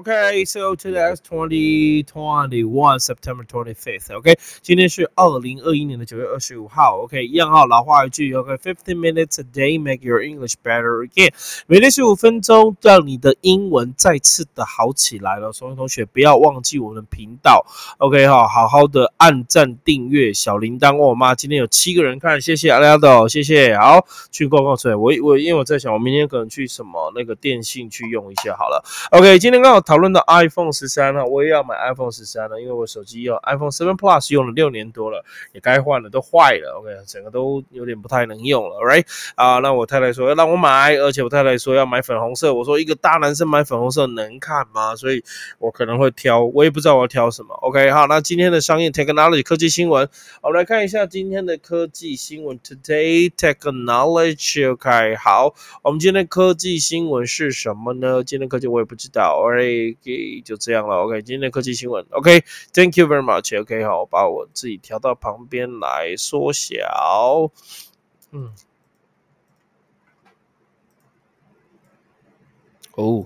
OK, so today is twenty twenty one September twenty fifth. OK，今天是二零二一年的九月二十五号。OK，一样哈，老话一句，OK，fifteen minutes a day make your English better again。每天十五分钟，让你的英文再次的好起来了。所有同学不要忘记我们频道。OK 哈，好好的按赞、订阅、小铃铛。我妈今天有七个人看，谢谢阿廖的，谢谢。好，去逛逛出来。我我因为我在想，我明天可能去什么那个电信去用一下好了。OK，今天刚好讨论到 iPhone 十三了，我也要买 iPhone 十三了，因为我手机用 iPhone Seven Plus 用了六年多了，也该换了，都坏了。OK，整个都有点不太能用了，Right？啊，那我太太说要让我买，而且我太太说要买粉红色，我说一个大男生买粉红色能看吗？所以我可能会挑，我也不知道我要挑什么。OK，好，那今天的商业 Technology 科技新闻，我们来看一下今天的科技新闻 Today Technology。OK，好，我们今天的科技新闻是什么呢？今天科技我也不知道。Right？OK，就这样了。OK，今天的科技新闻。OK，Thank you very much。OK，好，我把我自己调到旁边来缩小。嗯，哦，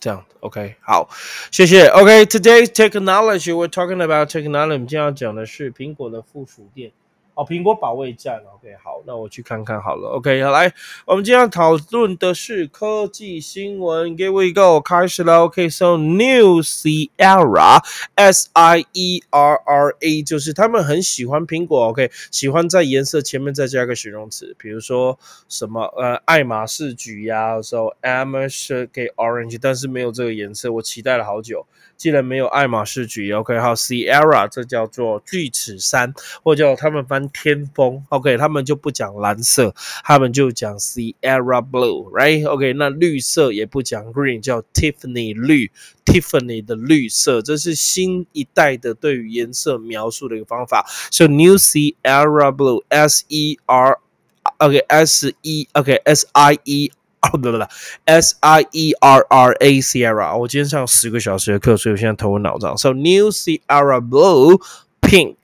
这样 OK，好，谢谢。OK，Today's technology we're talking about technology。我们今天要讲的是苹果的附属店。 哦，苹果保卫战，OK，好，那我去看看好了，OK，好来，我们今天要讨论的是科技新闻，Here we go，开始了，OK，So New Sierra，S I E R R A，就是他们很喜欢苹果，OK，喜欢在颜色前面再加个形容词，比如说什么呃爱马仕橘呀，So Amazon 给 Orange，但是没有这个颜色，我期待了好久。既然没有爱马仕橘，OK，好，Sierra，这叫做巨齿山，或叫他们翻天风，OK，他们就不讲蓝色，他们就讲 Sierra Blue，Right？OK，那绿色也不讲 Green，叫 Tiffany 绿，Tiffany 的绿色，这是新一代的对于颜色描述的一个方法。So New Sierra Blue，S E R，OK，S E，OK，S I E。不不不，S I E R R A Sierra。我今天上十个小时的课，所以我现在头昏脑胀。So New Sierra Blue Pink，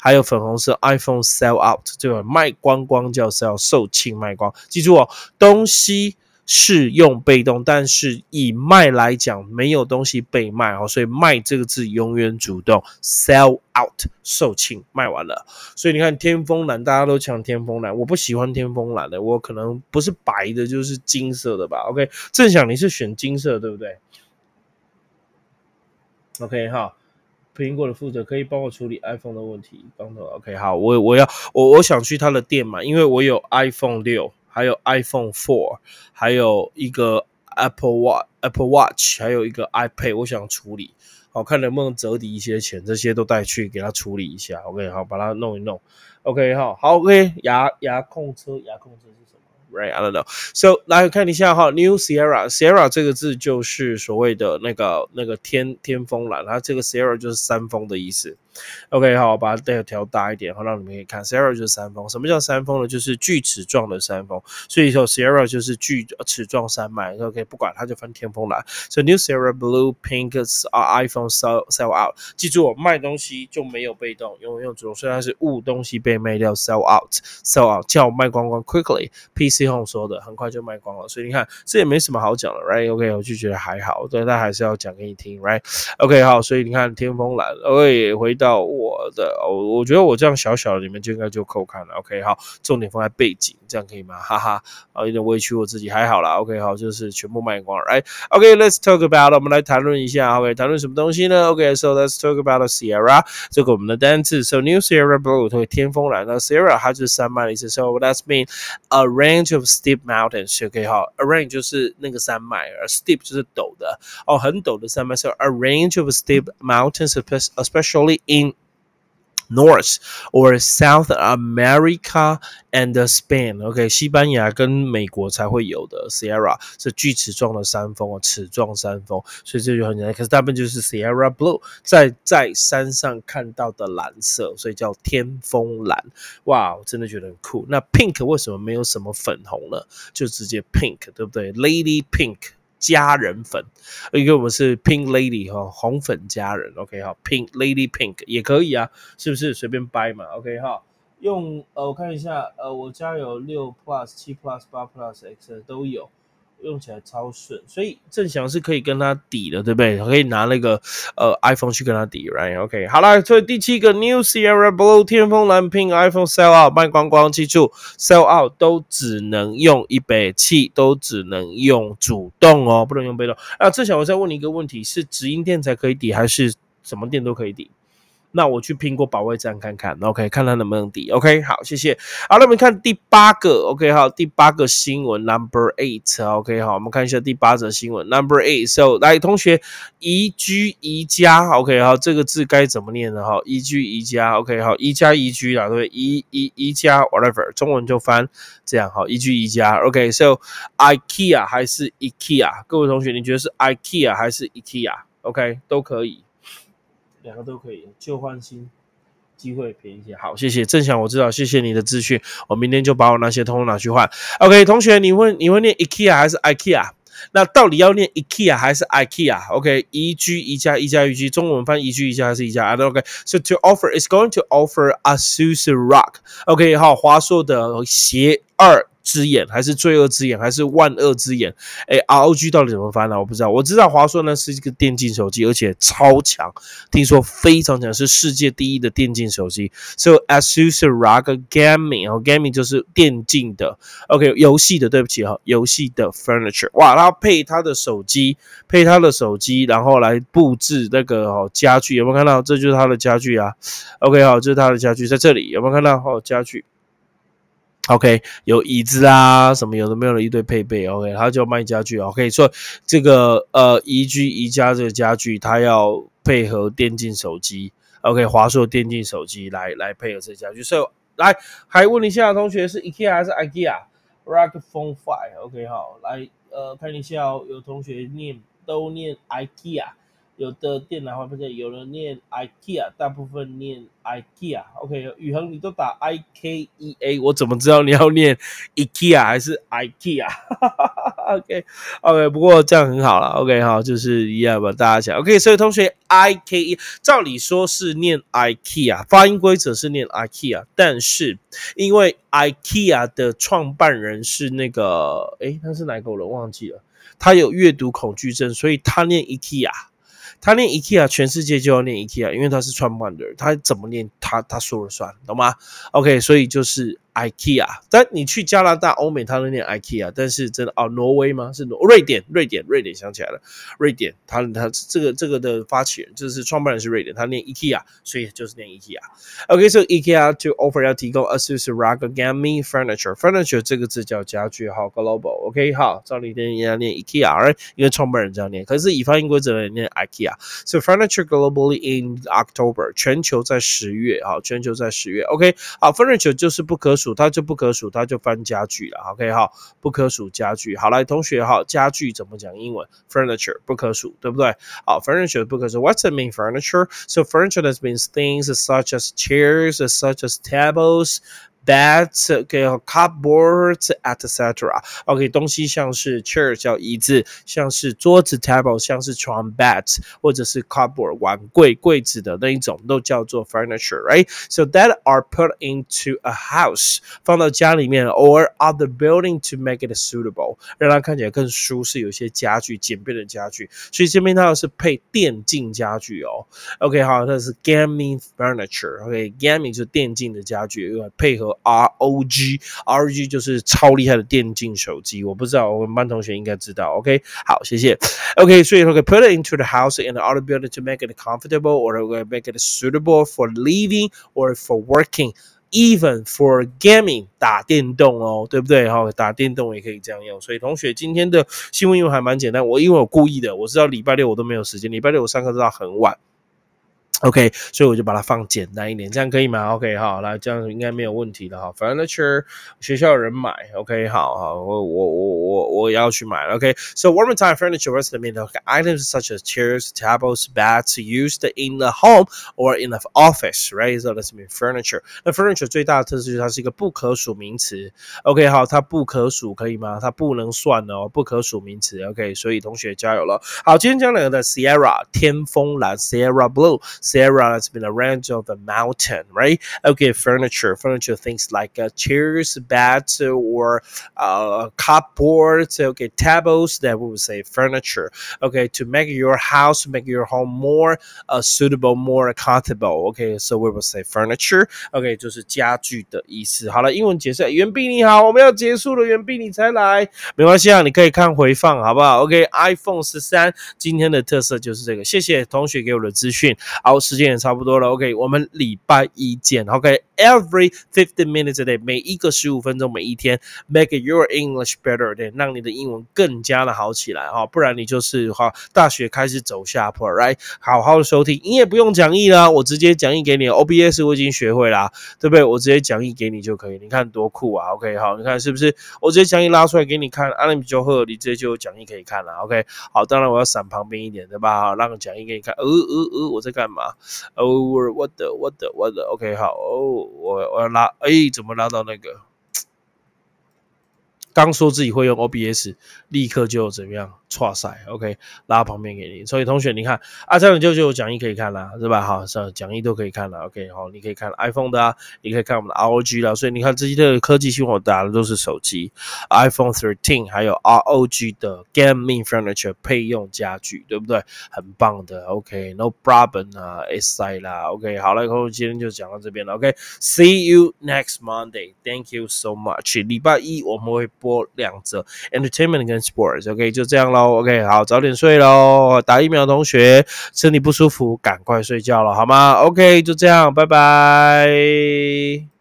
还有粉红色 iPhone Sell Out，这个卖光光叫 Sell 售罄卖光。记住哦，东西。是用被动，但是以卖来讲，没有东西被卖哦，所以卖这个字永远主动，sell out，售罄，卖完了。所以你看天风蓝，大家都抢天风蓝，我不喜欢天风蓝的，我可能不是白的，就是金色的吧。OK，正想你是选金色对不对？OK 哈，苹果的负责可以帮我处理 iPhone 的问题，帮我 OK 好，我我要我我想去他的店嘛，因为我有 iPhone 六。还有 iPhone Four，还有一个 Apple Watch、Apple Watch，还有一个 iPad，我想处理，好看能不能折抵一些钱，这些都带去给他处理一下。OK，好，把它弄一弄。OK，好，好，OK，牙牙控车，牙控车。Right, I don't know. So 来看一下哈，New Sierra, Sierra 这个字就是所谓的那个那个天天风蓝，它这个 Sierra 就是山峰的意思。OK，好，我把它调大一点，好让你们可以看，Sierra 就是山峰。什么叫山峰呢？就是锯齿状的山峰。所以说 Sierra 就是锯齿状山脉。OK，不管它就分天风蓝。So New Sierra Blue, Pink, iPhone sell sell out。记住，我卖东西就没有被动，用用主动，虽然是物东西被卖掉，sell out, sell out，叫卖光光，quickly。PC 说的很快就卖光了，所以你看这也没什么好讲的，right？OK，我就觉得还好，对，但还是要讲给你听，right？OK，好，所以你看天风蓝，OK，回到到我的，我我觉得我这样小小的，你们就应该就扣看了，OK，好，重点放在背景，这样可以吗？哈哈，啊，有点委屈我自己，还好啦，OK，好，就是全部卖光，right？OK，Let's talk about，我们来谈论一下，OK，谈论什么东西呢？OK，So let's talk about Sierra，这个我们的单词，So New Sierra Blue，它天风蓝，那 Sierra 它就是山脉的意思，So that's mean a range of steep mountains OK 好，a range 就是那个山脉，而 steep 就是陡的哦，很陡的山脉。So a range of steep mountains, especially in North or South America and Spain. OK，西班牙跟美国才会有的 Sierra 是锯齿状的山峰啊，齿状山峰，所以这就很简单。可是大部分就是 Sierra Blue，在在山上看到的蓝色，所以叫天峰蓝。哇，我真的觉得很酷。那 Pink 为什么没有什么粉红呢？就直接 Pink，对不对？Lady Pink。佳人粉，一个我们是 Pink Lady 哈，红粉佳人，OK 哈，Pink Lady Pink 也可以啊，是不是？随便掰嘛，OK 哈，用呃我看一下，呃我家有六 Plus、七 Plus、八 Plus、X 都有。用起来超顺，所以郑翔是可以跟他抵的，对不对？可以拿那个呃 iPhone 去跟他抵，right？OK，好了，所以第七个 New Sierra Blue 天风蓝 Pink iPhone sell out 卖光光，记住 sell out 都只能用一百气，都只能用主动哦，不能用被动。啊，郑翔，我再问你一个问题：是直营店才可以抵，还是什么店都可以抵？那我去苹果保卫战看看，OK，看他能不能抵，OK，好，谢谢。好，那我们看第八个，OK，好，第八个新闻，Number Eight，OK，好，我们看一下第八则新闻，Number Eight，So，来，同学，宜居宜家，OK，好，这个字该怎么念呢？哈，宜居宜家，OK，好，宜家宜居啦，对，宜宜宜家，whatever，中文就翻这样，好，宜居宜家，OK，So，IKEA 还是 IKEA？各位同学，你觉得是 IKEA 还是 IKEA？OK，都可以。两个都可以，旧换新，机会便宜些。好，谢谢郑翔，我知道，谢谢你的资讯，我明天就把我那些通通拿去换。OK，同学，你会你会念 IKEA 还是 IKEA？那到底要念 IKEA 还是 IKEA？OK，宜居宜家宜家宜居，中文翻宜居宜家还是宜家？OK，So to offer is going to offer Asus Rock。OK，好，华硕的邪二。之眼还是罪恶之眼还是万恶之眼？哎，ROG 到底怎么翻呢？我不知道。我知道华硕呢是一个电竞手机，而且超强，听说非常强，是世界第一的电竞手机。So ASUS ROG Gaming，哦，Gaming 就是电竞的，OK，游戏的，对不起哈，游戏的 Furniture，哇，它配它的手机，配它的手机，然后来布置那个哦家具，有没有看到？这就是它的家具啊。OK，好，这是它的家具，在这里有没有看到？哦，家具。OK，有椅子啊，什么有的没有的一堆配备。OK，他就卖家具。OK，所以这个呃宜居宜家这个家具，它要配合电竞手机。OK，华硕电竞手机来来配合这家具。所以来还问一下同学是 IKEA 还是 IKEA？Rock Phone Five。OK，好，来呃看一下有同学念都念 IKEA。有的电脑会发现有人念 IKEA，大部分念 IKEA。OK，宇恒你都打 I K E A，我怎么知道你要念 IKEA 还是 IKEA？OK，OK，不过这样很好了。OK，好，就是一样吧，大家讲。OK，所以同学 I K E，照理说是念 IKEA，发音规则是念 IKEA，但是因为 IKEA 的创办人是那个，诶，他是哪个人忘记了？他有阅读恐惧症，所以他念 IKEA。他念 IKEA，全世界就要念 IKEA，因为他是创办人，他怎么念他他说了算，懂吗？OK，所以就是。IKEA，但你去加拿大、欧美，他都念 IKEA，但是真的哦，挪威吗？是挪瑞典，瑞典，瑞典，想起来了，瑞典，他他这个这个的发起人就是创办人是瑞典，他念 IKEA，所以就是念 IKEA。OK，so IKEA to offer 要提供 ASUS ROG Gaming Furniture，Furniture 这个字叫家具，好，Global。OK，好，照理念应该念 IKEA，因为创办人这样念，可是以发音规则念 IKEA。So Furniture globally in October，全球在十月，好，全球在十月。OK，好，Furniture 就是不可。数数它就不可数，它就翻家具了。OK 哈，不可数家具。好来，同学哈，家具怎么讲英文？Furniture 不可数，对不对？好，Furniture 不可数。What's it mean furniture? So furniture that means things such as chairs, such as tables. Beds, OK, cupboards, etc. OK，东西像是 chair 叫椅子，像是桌子 table，像是床 beds，或者是 cupboard 碗柜柜子的那一种都叫做 furniture, right? So that are put into a house，放到家里面，or other building to make it suitable，让它看起来更舒适，有些家具简便的家具。所以这边它是配电竞家具哦。OK，好，它是 gaming furniture。OK，gaming 就是电竞的家具，配合。 ROG，ROG 就是超厉害的电竞手机，我不知道，我们班同学应该知道。OK，好，谢谢。OK，所以 OK put it into the house in order building to make it comfortable or make it suitable for living or for working。Even for gaming，打电动哦，对不对？哈，打电动也可以这样用。所以同学今天的新闻用还蛮简单。我因为我故意的，我知道礼拜六我都没有时间，礼拜六我上课都到很晚。OK，所以我就把它放简单一点，这样可以吗？OK，好，来这样应该没有问题的哈。Furniture 学校有人买，OK，好好，我我我我我要去买，OK。So warm time furniture was the mean items such as chairs, tables, beds used in the home or in the office, right? So that's mean furniture. 那 furniture 最大的特色就是它是一个不可数名词，OK，好，它不可数可以吗？它不能算哦，不可数名词，OK。所以同学加油了。好，今天讲两个的 Sierra 天风蓝 Sierra Blue。Sarah has been around of the mountain, right? Okay, furniture, furniture things like uh, chairs, beds, or uh, cupboards. Okay, tables that we would say furniture. Okay, to make your house, make your home more uh, suitable, more comfortable. Okay, so we will say furniture. OK，就是家具的意思。好了，英文解释，袁碧你好，我们要结束了，袁碧你才来，没关系啊，你可以看回放，好不好？OK，iPhone 十三今天的特色就是这个。谢谢同学给我的资讯，好， 时间也差不多了。OK，我们礼拜一见。OK，every fifteen minutes a day，每一个十五分钟，每一天，make your English better，对，让你的英文更加的好起来哈，不然你就是哈，大学开始走下坡，Right？好好的收听，你也不用讲义啦，我直接讲义给你，OBS 我已经学会啦，对不对？我直接讲义给你就可以，你看多酷啊！OK，好，你看是不是？我直接讲义拉出来给你看，阿你比较好，你直接就有讲义可以看了。OK，好，当然我要闪旁边一点，对吧？让讲义给你看。呃呃呃，我在干嘛？哦，我的我的我的，OK，好，哦，我我要拉，哎，怎么拉到那个？刚说自己会用 OBS，立刻就怎么样？错赛，OK，拉旁边给你。所以同学，你看啊，这样就就有讲义可以看了，是吧？好，是讲义都可以看了，OK，好，你可以看 iPhone 的啊，你可以看我们的 ROG 了。所以你看这些的科技新闻，我打的都是手机，iPhone 13，还有 ROG 的 Gaming Furniture 配用家具，对不对？很棒的，OK，No problem 啊，S 赛啦，OK，好了，以后今天就讲到这边了，OK，See you next Monday，Thank you so much。礼拜一我们会播两则 Entertainment 跟 Sports，OK，就这样喽。OK，好，早点睡喽。打疫苗同学身体不舒服，赶快睡觉了，好吗？OK，就这样，拜拜。